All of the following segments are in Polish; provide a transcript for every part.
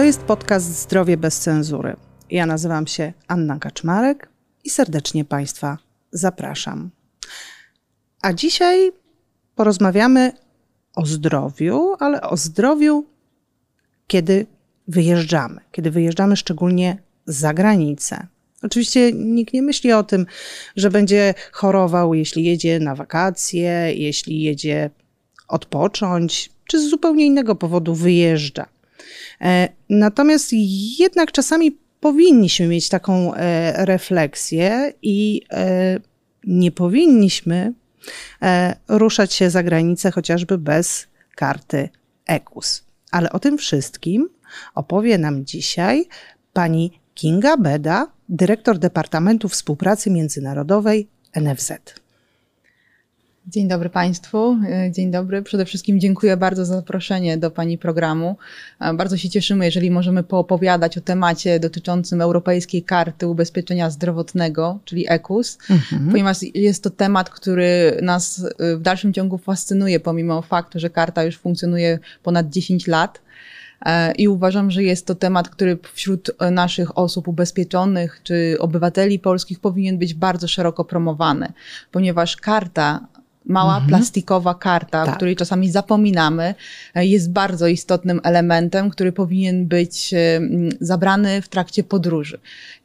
To jest podcast Zdrowie bez cenzury. Ja nazywam się Anna Kaczmarek i serdecznie Państwa zapraszam. A dzisiaj porozmawiamy o zdrowiu, ale o zdrowiu, kiedy wyjeżdżamy, kiedy wyjeżdżamy szczególnie za granicę. Oczywiście nikt nie myśli o tym, że będzie chorował, jeśli jedzie na wakacje, jeśli jedzie odpocząć, czy z zupełnie innego powodu wyjeżdża. E, natomiast jednak czasami powinniśmy mieć taką e, refleksję i e, nie powinniśmy ruszać się za granicę chociażby bez karty EKUS. Ale o tym wszystkim opowie nam dzisiaj pani Kinga Beda, dyrektor Departamentu Współpracy Międzynarodowej NFZ. Dzień dobry Państwu. E, dzień dobry. Przede wszystkim dziękuję bardzo za zaproszenie do Pani programu. E, bardzo się cieszymy, jeżeli możemy poopowiadać o temacie dotyczącym Europejskiej Karty Ubezpieczenia Zdrowotnego, czyli EKUS, mhm. ponieważ jest to temat, który nas e, w dalszym ciągu fascynuje, pomimo faktu, że karta już funkcjonuje ponad 10 lat. I uważam, że jest to temat, który wśród naszych osób ubezpieczonych czy obywateli polskich powinien być bardzo szeroko promowany, ponieważ karta mała mhm. plastikowa karta, tak. o której czasami zapominamy, e, jest bardzo istotnym elementem, który powinien być zabrany w trakcie podróży.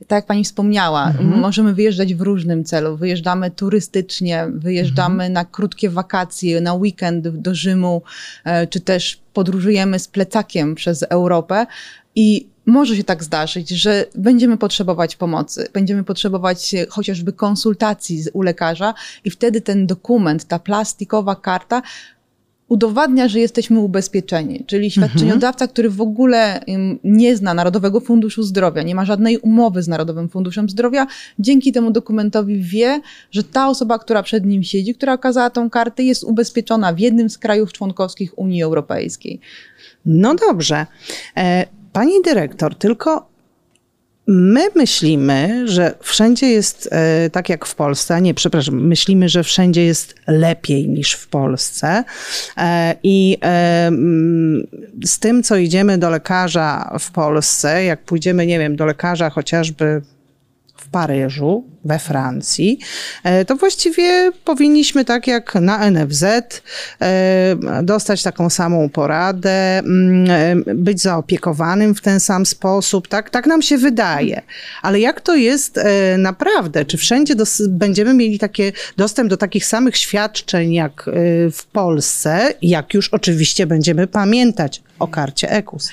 Tak jak pani wspomniała, mhm. możemy wyjeżdżać w różnym celu. Wyjeżdżamy turystycznie, wyjeżdżamy mhm. na krótkie wakacje, na weekend do Rzymu, e, czy też podróżujemy z plecakiem przez Europę i może się tak zdarzyć, że będziemy potrzebować pomocy, będziemy potrzebować chociażby konsultacji u lekarza i wtedy ten dokument, ta plastikowa karta udowadnia, że jesteśmy ubezpieczeni, czyli świadczeniodawca, który w ogóle nie zna Narodowego Funduszu Zdrowia, nie ma żadnej umowy z Narodowym Funduszem Zdrowia, dzięki temu dokumentowi wie, że ta osoba, która przed nim siedzi, która okazała tą kartę, jest ubezpieczona w jednym z krajów członkowskich Unii Europejskiej. No dobrze. Pani dyrektor, tylko my myślimy, że wszędzie jest e, tak jak w Polsce, nie, przepraszam, myślimy, że wszędzie jest lepiej niż w Polsce. E, I e, z tym, co idziemy do lekarza w Polsce, jak pójdziemy, nie wiem, do lekarza chociażby w Paryżu, we Francji, e, to właściwie powinniśmy tak jak na NFZ e, dostać taką samą poradę, mm, e, być zaopiekowanym w ten sam sposób, tak, tak nam się wydaje. Ale jak to jest naprawdę? Czy wszędzie będziemy mieli takie, dostęp do takich samych świadczeń jak w Polsce, jak już oczywiście będziemy pamiętać o karcie EKUS?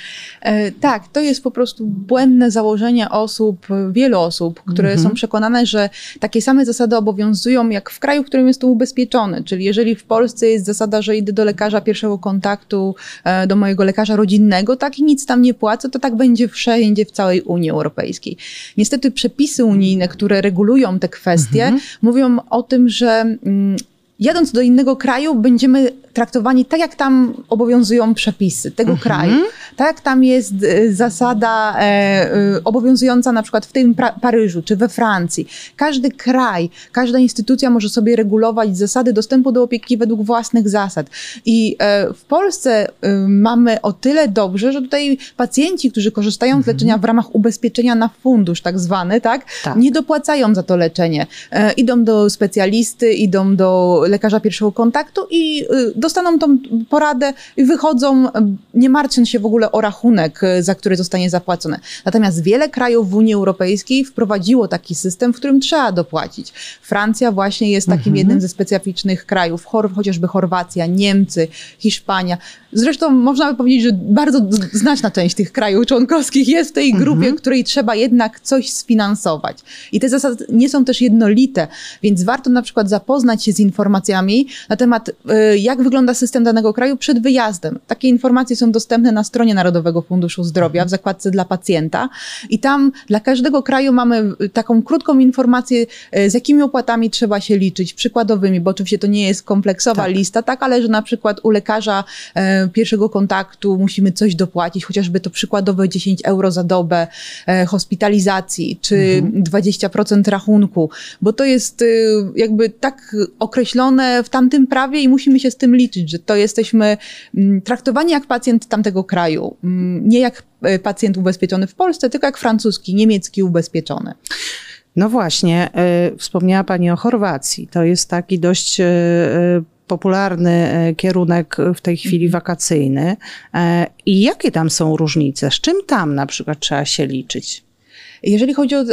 Tak, to jest po prostu błędne założenie osób, wielu osób, które mhm. są przekonane, że takie same zasady obowiązują jak w kraju, w którym jest to ubezpieczony. Czyli jeżeli w Polsce jest zasada, że idę do lekarza pierwszego kontaktu, e, do mojego lekarza rodzinnego, tak i nic tam nie płacę, to tak będzie wszędzie w całej Unii Europejskiej. Niestety przepisy unijne, które regulują te kwestie, mhm. mówią o tym, że mm, jadąc do innego kraju, będziemy traktowani tak, jak tam obowiązują przepisy tego mhm. kraju. Tak jak tam jest e, zasada e, e, obowiązująca na przykład w tym Paryżu czy we Francji. Każdy kraj, każda instytucja może sobie regulować zasady dostępu do opieki według własnych zasad. I e, w Polsce e, mamy o tyle dobrze, że tutaj pacjenci, którzy korzystają mhm. z leczenia w ramach ubezpieczenia na fundusz tak zwany, tak, tak. nie dopłacają za to leczenie. E, idą do specjalisty, idą do lekarza pierwszego kontaktu i dostaną tą poradę i wychodzą, nie martwiąc się w ogóle o rachunek, e, za który zostanie zapłacone. Natomiast wiele krajów w Unii Europejskiej wprowadziło taki system, w którym trzeba dopłacić. Francja właśnie jest takim mhm. jednym ze specyficznych krajów, chociażby Chorwacja, Niemcy, Hiszpania. Zresztą można by powiedzieć, że bardzo znaczna część tych krajów członkowskich jest w tej mhm. grupie, mhm. której trzeba jednak coś sfinansować. I te zasady nie są też jednolite, więc warto na przykład zapoznać się z informacjami na temat, e, jak wygląda wygląda system danego kraju przed wyjazdem. Takie informacje są dostępne na stronie Narodowego Funduszu Zdrowia w zakładce dla pacjenta i tam dla każdego kraju mamy y, taką krótką informację, y, z jakimi opłatami trzeba się liczyć, przykładowymi, bo oczywiście to nie jest kompleksowa tak. lista, tak, ale że na przykład u lekarza e, pierwszego kontaktu musimy coś dopłacić, chociażby to przykładowe 10 euro za dobę e, hospitalizacji, czy mhm. 20% rachunku, bo to jest y, jakby tak określone w tamtym prawie i musimy się z tym liczyć liczyć, że to jesteśmy mm, traktowani jak pacjent tamtego kraju. Mm, nie jak e, pacjent ubezpieczony w Polsce, tylko jak francuski, niemiecki ubezpieczony. No właśnie, y, wspomniała Pani o Chorwacji. To jest taki dość y, popularny kierunek w tej chwili mhm. wakacyjny. I jakie tam są różnice? Z czym tam na przykład trzeba się liczyć? Jeżeli chodzi o,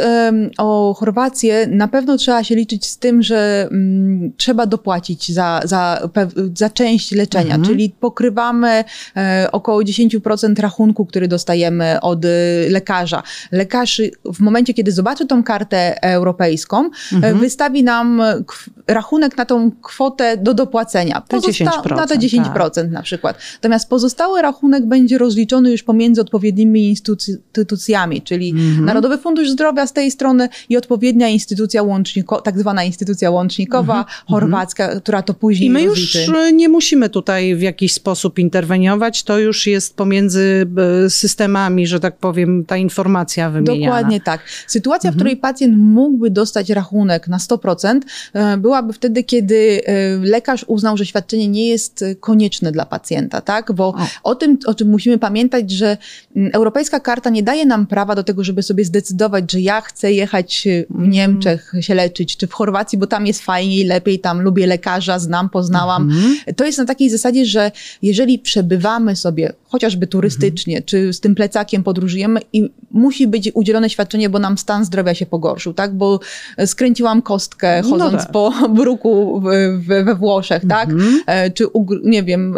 o Chorwację, na pewno trzeba się liczyć z tym, że mm, trzeba dopłacić za, za, za część leczenia, mhm. czyli pokrywamy e, około 10% rachunku, który dostajemy od e, lekarza. Lekarz w momencie, kiedy zobaczy tą kartę europejską, e, mhm. wystawi nam rachunek na tą kwotę do dopłacenia. Pozosta- 10%, na te 10% tak. na przykład. Natomiast pozostały rachunek będzie rozliczony już pomiędzy odpowiednimi instytucjami, czyli mhm. Narodowy Fundusz Zdrowia z tej strony i odpowiednia instytucja łącznikowa, tak zwana instytucja łącznikowa, mhm. chorwacka, która to później I my rozliczy. już nie musimy tutaj w jakiś sposób interweniować, to już jest pomiędzy e, systemami, że tak powiem, ta informacja wymieniana. Dokładnie tak. Sytuacja, mhm. w której pacjent mógłby dostać rachunek na 100%, e, byłaby wtedy, kiedy e, lekarz uznał, że świadczenie nie jest konieczne dla pacjenta, tak? Bo o, o tym, o czym musimy pamiętać, że mm, Europejska Karta nie daje nam prawa do tego, żeby sobie zdecydować, zdecydować, że ja chcę jechać w mhm. Niemczech się leczyć, czy w Chorwacji, bo tam jest fajniej, lepiej, tam lubię lekarza, znam, poznałam. Mhm. To jest na takiej zasadzie, że jeżeli przebywamy sobie chociażby turystycznie, mhm. czy z tym plecakiem podróżujemy i musi być udzielone świadczenie, bo nam stan zdrowia się pogorszył, tak? Bo skręciłam kostkę no chodząc no tak. po bruku we Włoszech, tak? E, czy, nie wiem,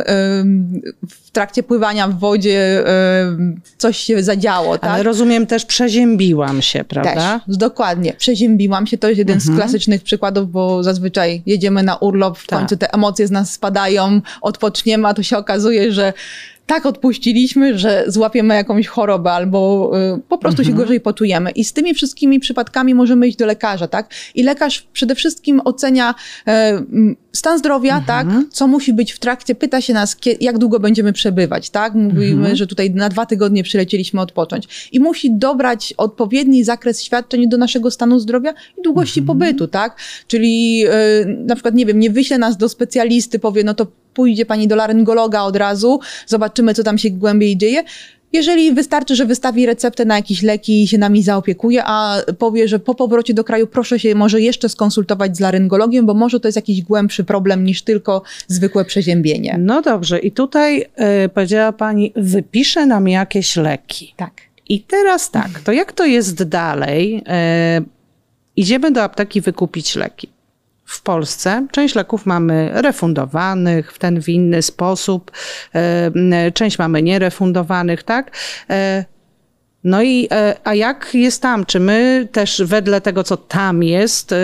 w trakcie pływania w wodzie coś się zadziało, tak? Ale rozumiem też przeziębiłam się, prawda? Też, dokładnie. Przeziębiłam się. To jest jeden mhm. z klasycznych przykładów, bo zazwyczaj jedziemy na urlop, w tak. końcu te emocje z nas spadają, odpoczniemy, a to się okazuje, że tak odpuściliśmy, że złapiemy jakąś chorobę albo y, po prostu mhm. się gorzej poczujemy. I z tymi wszystkimi przypadkami możemy iść do lekarza, tak? I lekarz przede wszystkim ocenia e, stan zdrowia, mhm. tak? Co musi być w trakcie, pyta się nas, jak długo będziemy przebywać, tak? Mówimy, mhm. że tutaj na dwa tygodnie przylecieliśmy odpocząć. I musi dobrać odpowiedni zakres świadczeń do naszego stanu zdrowia i długości mhm. pobytu, tak? Czyli e, na przykład, nie wiem, nie wyśle nas do specjalisty, powie, no to pójdzie pani do laryngologa od razu, zobaczymy, co tam się głębiej dzieje. Jeżeli wystarczy, że wystawi receptę na jakieś leki i się nami zaopiekuje, a powie, że po powrocie do kraju proszę się może jeszcze skonsultować z laryngologiem, bo może to jest jakiś głębszy problem niż tylko zwykłe przeziębienie. No dobrze, i tutaj y, powiedziała pani, wypisze nam jakieś leki. Tak. I teraz tak, to jak to jest dalej? Y, idziemy do apteki wykupić leki w Polsce. Część leków mamy refundowanych w ten w inny sposób, e, część mamy nierefundowanych, tak? No i e, a jak jest tam? Czy my też wedle tego, co tam jest, e,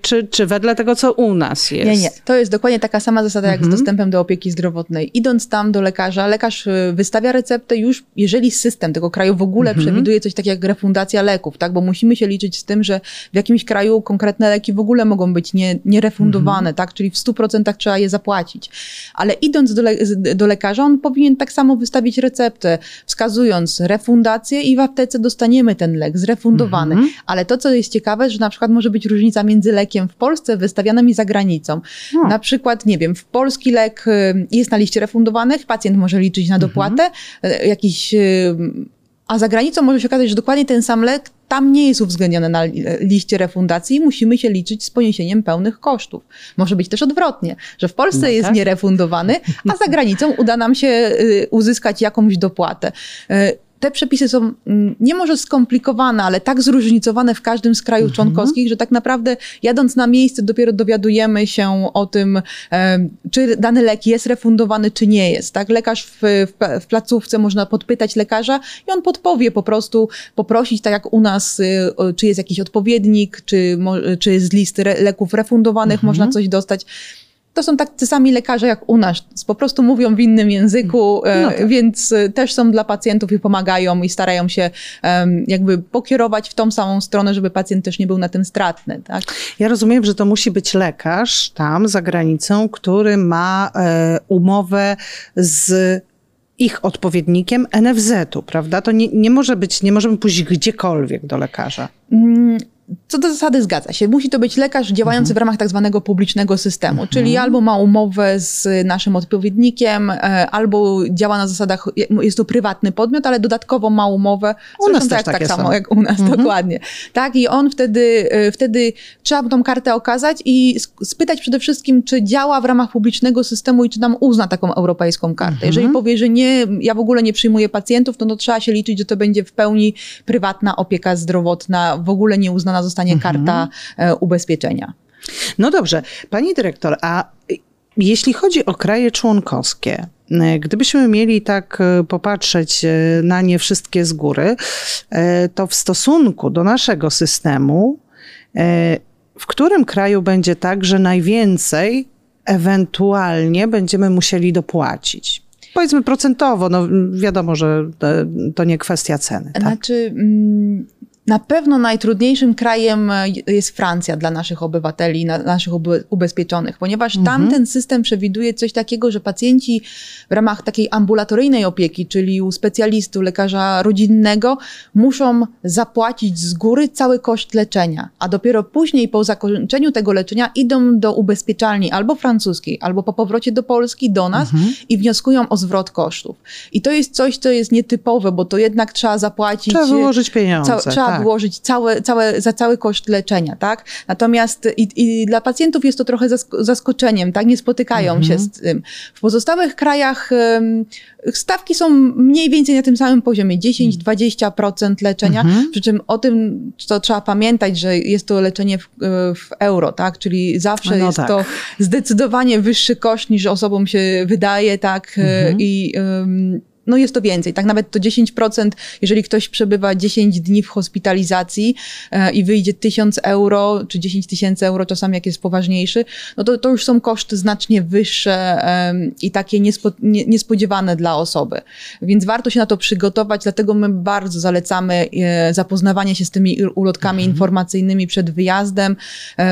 czy, czy wedle tego, co u nas jest? Nie, nie. To jest dokładnie taka sama zasada jak mhm. z dostępem do opieki zdrowotnej. Idąc tam do lekarza, lekarz e, wystawia receptę już, jeżeli system tego kraju w ogóle mhm. przewiduje coś takiego jak refundacja leków, tak? Bo musimy się liczyć z tym, że w jakimś kraju konkretne leki w ogóle mogą być nie, nierefundowane, mhm. tak? Czyli w 100% trzeba je zapłacić. Ale idąc do, le do lekarza, on powinien tak samo wystawić receptę, wskazując refundację i i w aptece dostaniemy ten lek zrefundowany. Mhm. Ale to, co jest ciekawe, że na przykład może być różnica między lekiem w Polsce wystawianym i za granicą. No. Na przykład, nie wiem, w polski lek y, jest na liście refundowanych, pacjent może liczyć na dopłatę, mhm. jakiś y, a za granicą może się okazać, że dokładnie ten sam lek tam nie jest uwzględniony na liście refundacji i musimy się liczyć z poniesieniem pełnych kosztów. Może być też odwrotnie, że w Polsce no jest tak. nierefundowany, a za granicą uda nam się uzyskać jakąś dopłatę te przepisy są mm, nie może skomplikowane, ale tak zróżnicowane w każdym z krajów mhm. członkowskich, że tak naprawdę jadąc na miejsce dopiero dowiadujemy się o tym, czy dany lek jest refundowany, czy nie jest. Tak? Lekarz w, w, w placówce można podpytać lekarza i on podpowie po prostu, poprosić, tak jak u nas, y, czy jest jakiś odpowiednik, czy, czy z listy leków refundowanych mhm. można coś dostać to są tacy sami lekarze jak u nas, po prostu mówią w innym języku, e, no tak. więc e, też są dla pacjentów i pomagają i starają się jakby pokierować w tą samą stronę, żeby pacjent też nie był na tym stratny. Tak? Ja rozumiem, że to musi być lekarz tam za granicą, który ma e, umowę z ich odpowiednikiem NFZ-u, prawda? To nie, nie może być, nie możemy pójść gdziekolwiek do lekarza. Mm, co do zasady zgadza się. Musi to być lekarz działający mhm. w ramach tak zwanego publicznego systemu, mhm. czyli albo ma umowę z naszym odpowiednikiem, e, albo działa na zasadach, jest to prywatny podmiot, ale dodatkowo ma umowę. U nas tak, tak samo są. jak u nas, mhm. dokładnie. Tak, i on wtedy, e, wtedy trzeba tą kartę okazać i spytać przede wszystkim, czy działa w ramach publicznego systemu i czy nam uzna taką europejską kartę. Mhm. Jeżeli powie, że nie, ja w ogóle nie przyjmuję pacjentów, to no, trzeba się liczyć, że to będzie w pełni prywatna opieka zdrowotna, w ogóle nie uznana zostanie mhm. karta e, ubezpieczenia. No dobrze, pani dyrektor, a jeśli chodzi o kraje członkowskie, e, Gdybyśmy mieli tak e, popatrzeć na nie wszystkie z góry, to w stosunku do naszego systemu, w którym kraju będzie tak, że najwięcej ewentualnie będziemy musieli dopłacić? Powiedzmy procentowo, no wiadomo, że to nie kwestia ceny. Tak? Znaczy, mm, na pewno najtrudniejszym krajem e, jest Francja dla naszych obywateli, na, naszych ubezpieczonych, ponieważ mhm. tam ten system przewiduje coś takiego, że pacjenci w ramach takiej ambulatoryjnej opieki, czyli u specjalisty, lekarza rodzinnego, muszą zapłacić z góry cały koszt leczenia, a dopiero później po zakończeniu tego leczenia idą do ubezpieczalni albo francuskiej, albo po powrocie do Polski, do nas mhm. i wnioskują o zwrot kosztów. I to jest coś, co jest nietypowe, bo to jednak trzeba zapłacić. Trzeba wyłożyć pieniądze. Ca trzeba tak. wyłożyć całe, całe, za cały koszt leczenia, tak? Natomiast i, i dla pacjentów jest to trochę zaskoczeniem, tak? Nie spotykają mhm. się z tym. W pozostałych krajach stawki są mniej więcej na tym samym poziomie, 10-20% leczenia, mhm. przy czym o tym, co trzeba pamiętać, że jest to leczenie w, w euro, tak? Czyli zawsze no jest tak. to zdecydowanie wyższy koszt niż osobom się wydaje, tak? Mhm. I um, no jest to więcej, tak nawet to 10%, jeżeli ktoś przebywa 10 dni w hospitalizacji e, i wyjdzie 1000 euro, czy 10 tysięcy euro, czasami jak jest poważniejszy, no to, to już są koszty znacznie wyższe e, i takie niespo, nie, niespodziewane dla osoby. Więc warto się na to przygotować, dlatego my bardzo zalecamy e, zapoznawanie się z tymi ulotkami mhm. informacyjnymi przed wyjazdem.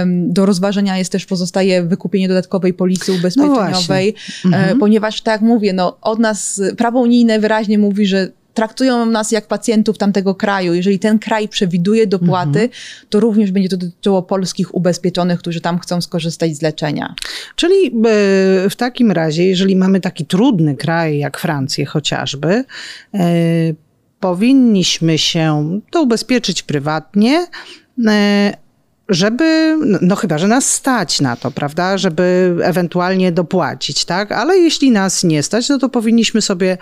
Do rozważenia jest też pozostaje wykupienie dodatkowej polisy ubezpieczeniowej, no mhm. ponieważ tak jak mówię, no od nas prawo unijne unijne wyraźnie mówi, że traktują nas jak pacjentów tamtego kraju. Jeżeli ten kraj przewiduje dopłaty, mhm. to również będzie to dotyczyło polskich ubezpieczonych, którzy tam chcą skorzystać z leczenia. Czyli e, w takim razie, jeżeli mamy taki trudny kraj jak Francję chociażby, e, powinniśmy się to ubezpieczyć prywatnie, e, żeby, no chyba, że nas stać na to, prawda, żeby ewentualnie dopłacić, tak? Ale jeśli nas nie stać, no to powinniśmy sobie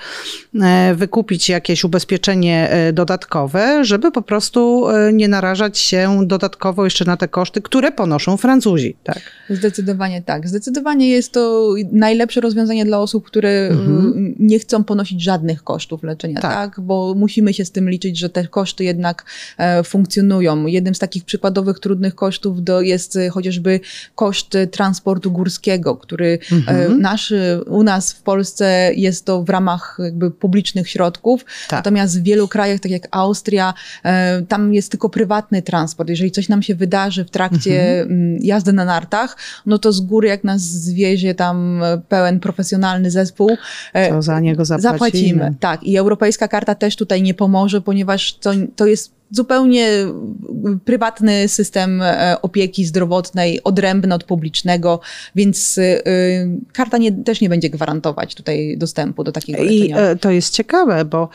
e, wykupić jakieś ubezpieczenie e, dodatkowe, żeby po prostu e, nie narażać się dodatkowo jeszcze na te koszty, które ponoszą Francuzi, tak? Zdecydowanie tak. Zdecydowanie jest to najlepsze rozwiązanie dla osób, które mhm. nie chcą ponosić żadnych kosztów leczenia, tak. tak? Bo musimy się z tym liczyć, że te koszty jednak funkcjonują. Jednym z takich przykładowych trudnych kosztów do, jest y, chociażby koszt transportu górskiego, który e, mhm. nasz, u nas w Polsce jest to w ramach jakby publicznych środków, tak. natomiast w wielu krajach, tak jak Austria, tam jest tylko prywatny transport. Jeżeli coś nam się wydarzy w trakcie mhm. Mm, jazdy na nartach, no to z góry jak nas zwiezie tam pełen profesjonalny zespół, to za niego zapłacimy. zapłacimy. Tak, i europejska karta też tutaj nie pomoże, ponieważ to, to jest zupełnie prywatny system e, opieki zdrowotnej, odrębny od publicznego, więc e, karta nie, też nie będzie gwarantować tutaj dostępu do takiego leczenia. I e, to jest ciekawe, bo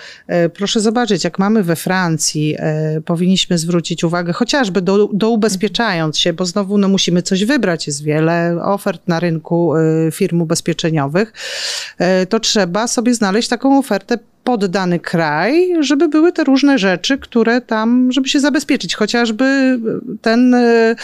proszę zobaczyć, jak mamy we Francji, powinniśmy zwrócić uwagę chociażby do, do ubezpieczając się, bo znowu no, musimy coś wybrać, jest wiele ofert na rynku firm ubezpieczeniowych, to trzeba sobie znaleźć taką ofertę pod dany kraj, żeby były te różne rzeczy, które tam, żeby się zabezpieczyć. Chociażby ten, e,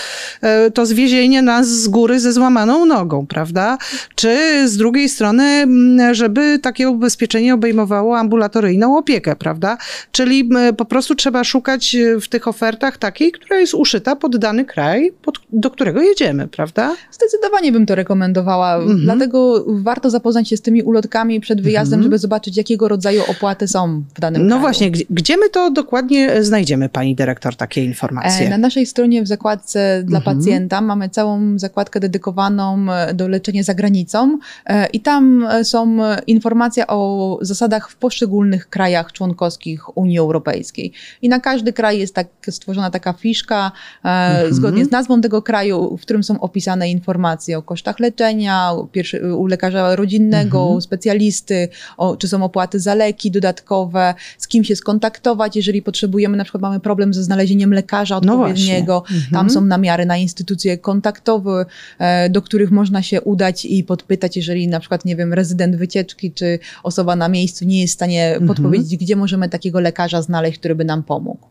e, to zwiezienie nas z góry ze złamaną nogą, prawda? Czy z drugiej strony, żeby takie ubezpieczenie obejmowało ambulatoryjną opiekę, prawda? Czyli po prostu trzeba szukać w tych ofertach takiej, która jest uszyta pod dany kraj, pod, do którego jedziemy, prawda? Zdecydowanie bym to rekomendowała. Mhm. Dlatego warto zapoznać się z tymi ulotkami przed wyjazdem, mhm. żeby zobaczyć, jakiego rodzaju opłaty są w danym No kraju. właśnie, gdzie, my to dokładnie znajdziemy, pani dyrektor, takie informacje? E, Na naszej stronie w zakładce dla Mhm. pacjenta mamy całą zakładkę dedykowaną e, do leczenia za granicą e, i tam e, są e, informacje o zasadach w poszczególnych krajach członkowskich Unii Europejskiej. I na każdy kraj jest tak stworzona taka fiszka e, Mhm. zgodnie z nazwą tego kraju, w którym są opisane informacje o kosztach leczenia, u, pierwszy, u lekarza rodzinnego, Mhm. specjalisty, o, czy są opłaty za leki dodatkowe, z kim się skontaktować, jeżeli potrzebujemy, na przykład mamy problem ze znalezieniem lekarza No odpowiedniego. Mhm. Tam są namiary na instytucje kontaktowe, e, do których można się udać i podpytać, jeżeli na przykład, nie wiem, rezydent wycieczki czy osoba na miejscu nie jest w stanie Mhm. podpowiedzieć, gdzie możemy takiego lekarza znaleźć, który by nam pomógł.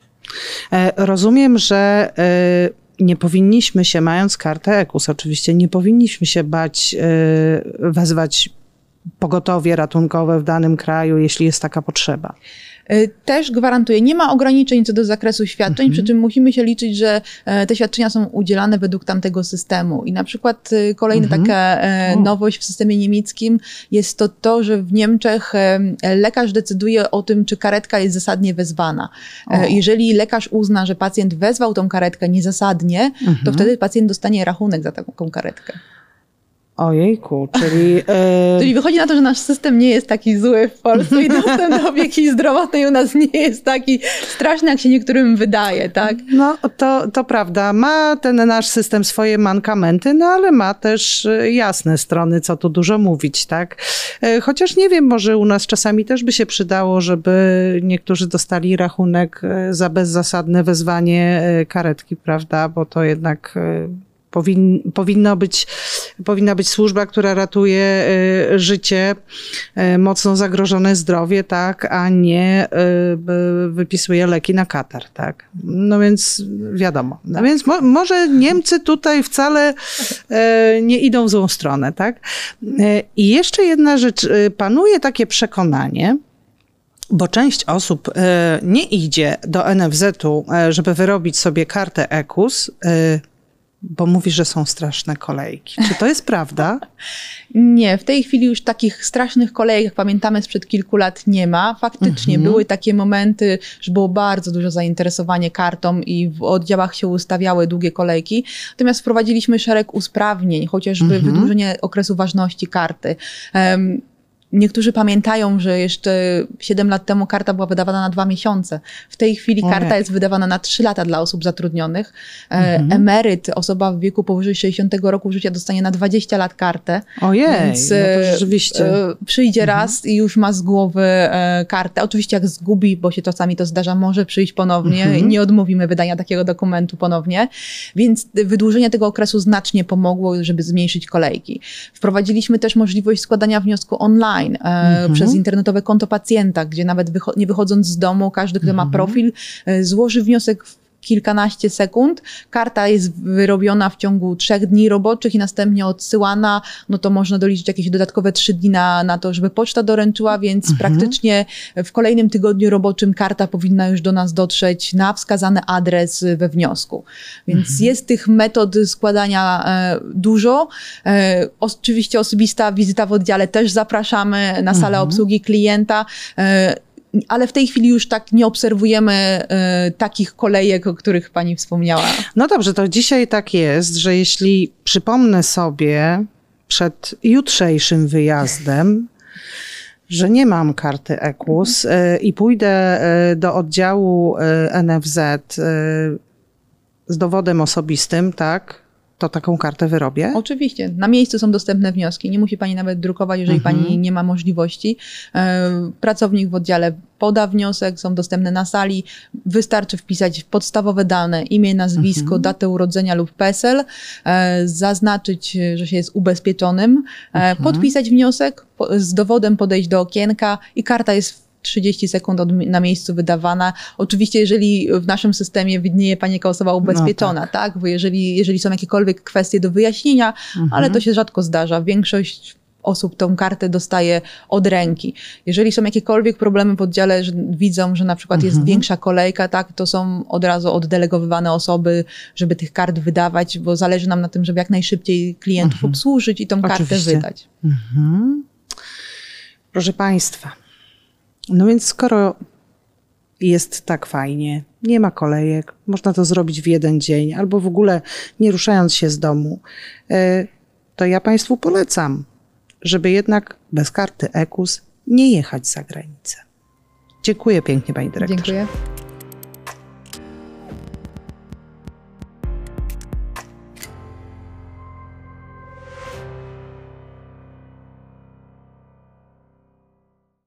E, Rozumiem, że e, nie powinniśmy się, mając kartę EKUS, oczywiście nie powinniśmy się bać wezwać pogotowie ratunkowe w danym kraju, jeśli jest taka potrzeba. E, Też gwarantuję, nie ma ograniczeń co do zakresu świadczeń, Mhm. przy czym musimy się liczyć, że e, te świadczenia są udzielane według tamtego systemu. I na przykład e, kolejna Mhm. taka e, nowość w systemie niemieckim jest to to, że w Niemczech e, lekarz decyduje o tym, czy karetka jest zasadnie wezwana. O. Jeżeli lekarz uzna, że pacjent wezwał tą karetkę niezasadnie, to Mhm. wtedy pacjent dostanie rachunek za taką karetkę. Ojejku, czyli... E, Czyli wychodzi na to, że nasz system nie jest taki zły w Polsce i dostęp do opieki zdrowotnej u nas nie jest taki straszny, jak się niektórym wydaje, tak? No, to, to prawda. Ma ten nasz system swoje mankamenty, no ale ma też e, jasne strony, co tu dużo mówić, tak? E, Chociaż nie wiem, może u nas czasami też by się przydało, żeby niektórzy dostali rachunek za bezzasadne wezwanie karetki, prawda? Bo to jednak powin, powinno być, powinna być służba, która ratuje e, życie, e, mocno zagrożone zdrowie, tak, a nie b- wypisuje leki na katar, tak. No więc wiadomo. No więc mo, może Niemcy tutaj wcale e, nie idą w złą stronę, tak. E, I jeszcze jedna rzecz, e, panuje takie przekonanie, bo część osób nie idzie do NFZ-u, żeby wyrobić sobie kartę EKUS, bo mówi, że są straszne kolejki. Czy to jest prawda? Nie, w tej chwili już takich strasznych kolejek, jak pamiętamy sprzed kilku lat, nie ma. Faktycznie Mhm. były takie momenty, że było bardzo duże zainteresowanie kartą i w oddziałach się ustawiały długie kolejki. Natomiast wprowadziliśmy szereg usprawnień, chociażby Mhm. wydłużenie okresu ważności karty. Em, Niektórzy pamiętają, że jeszcze 7 lat temu karta była wydawana na dwa miesiące. W tej chwili karta jest wydawana na 3 lata dla osób zatrudnionych. E, Mhm. Emeryt, osoba w wieku powyżej 60 roku życia dostanie na 20 lat kartę. Ojej, Więc, no to e, rzeczywiście. E, Przyjdzie Mhm. raz i już ma z głowy kartę. Oczywiście jak zgubi, bo się czasami to zdarza, może przyjść ponownie. Mhm. Nie odmówimy wydania takiego dokumentu ponownie. Więc wydłużenie tego okresu znacznie pomogło, żeby zmniejszyć kolejki. Wprowadziliśmy też możliwość składania wniosku online e, Mhm. przez internetowe konto pacjenta, gdzie nawet wycho- nie wychodząc z domu, każdy, kto ma Mhm. profil, e, złoży wniosek w kilkanaście sekund. Karta jest wyrobiona w ciągu trzech dni roboczych i następnie odsyłana. No to można doliczyć jakieś dodatkowe trzy dni na, na to, żeby poczta doręczyła, więc Mhm. praktycznie w kolejnym tygodniu roboczym karta powinna już do nas dotrzeć na wskazany adres we wniosku. Więc Mhm. jest tych metod składania e, dużo. E, oczywiście osobista wizyta w oddziale też zapraszamy na salę Mhm. obsługi klienta. E, ale w tej chwili już tak nie obserwujemy e, takich kolejek, o których pani wspomniała. No dobrze, to dzisiaj tak jest, że jeśli przypomnę sobie przed jutrzejszym wyjazdem, że nie mam karty EKUS e, i pójdę e, do oddziału e, NFZ e, z dowodem osobistym, tak, to taką kartę wyrobię? Oczywiście, na miejscu są dostępne wnioski. Nie musi pani nawet drukować, jeżeli Mhm. pani nie ma możliwości. E, Pracownik w oddziale poda wniosek, są dostępne na sali. Wystarczy wpisać podstawowe dane, imię, nazwisko, Mhm. datę urodzenia lub PESEL, e, zaznaczyć, że się jest ubezpieczonym, e, Mhm. podpisać wniosek, z dowodem podejść do okienka i karta jest w 30 sekund od, na miejscu wydawana. Oczywiście, jeżeli w naszym systemie widnieje pani jako osoba ubezpieczona, tak. Bo jeżeli, jeżeli są jakiekolwiek kwestie do wyjaśnienia, Mhm. ale to się rzadko zdarza. Większość osób tą kartę dostaje od ręki. Jeżeli są jakiekolwiek problemy w oddziale, że widzą, że na przykład jest Mhm. większa kolejka, tak, to są od razu oddelegowywane osoby, żeby tych kart wydawać, bo zależy nam na tym, żeby jak najszybciej klientów Mhm. obsłużyć i tą kartę Oczywiście. wydać. Mhm. Proszę Państwa, No więc skoro jest tak fajnie, nie ma kolejek, można to zrobić w jeden dzień albo w ogóle nie ruszając się z domu, e, to ja Państwu polecam, żeby jednak bez karty EKUS nie jechać za granicę. Dziękuję pięknie Pani Dyrektor. Dziękuję.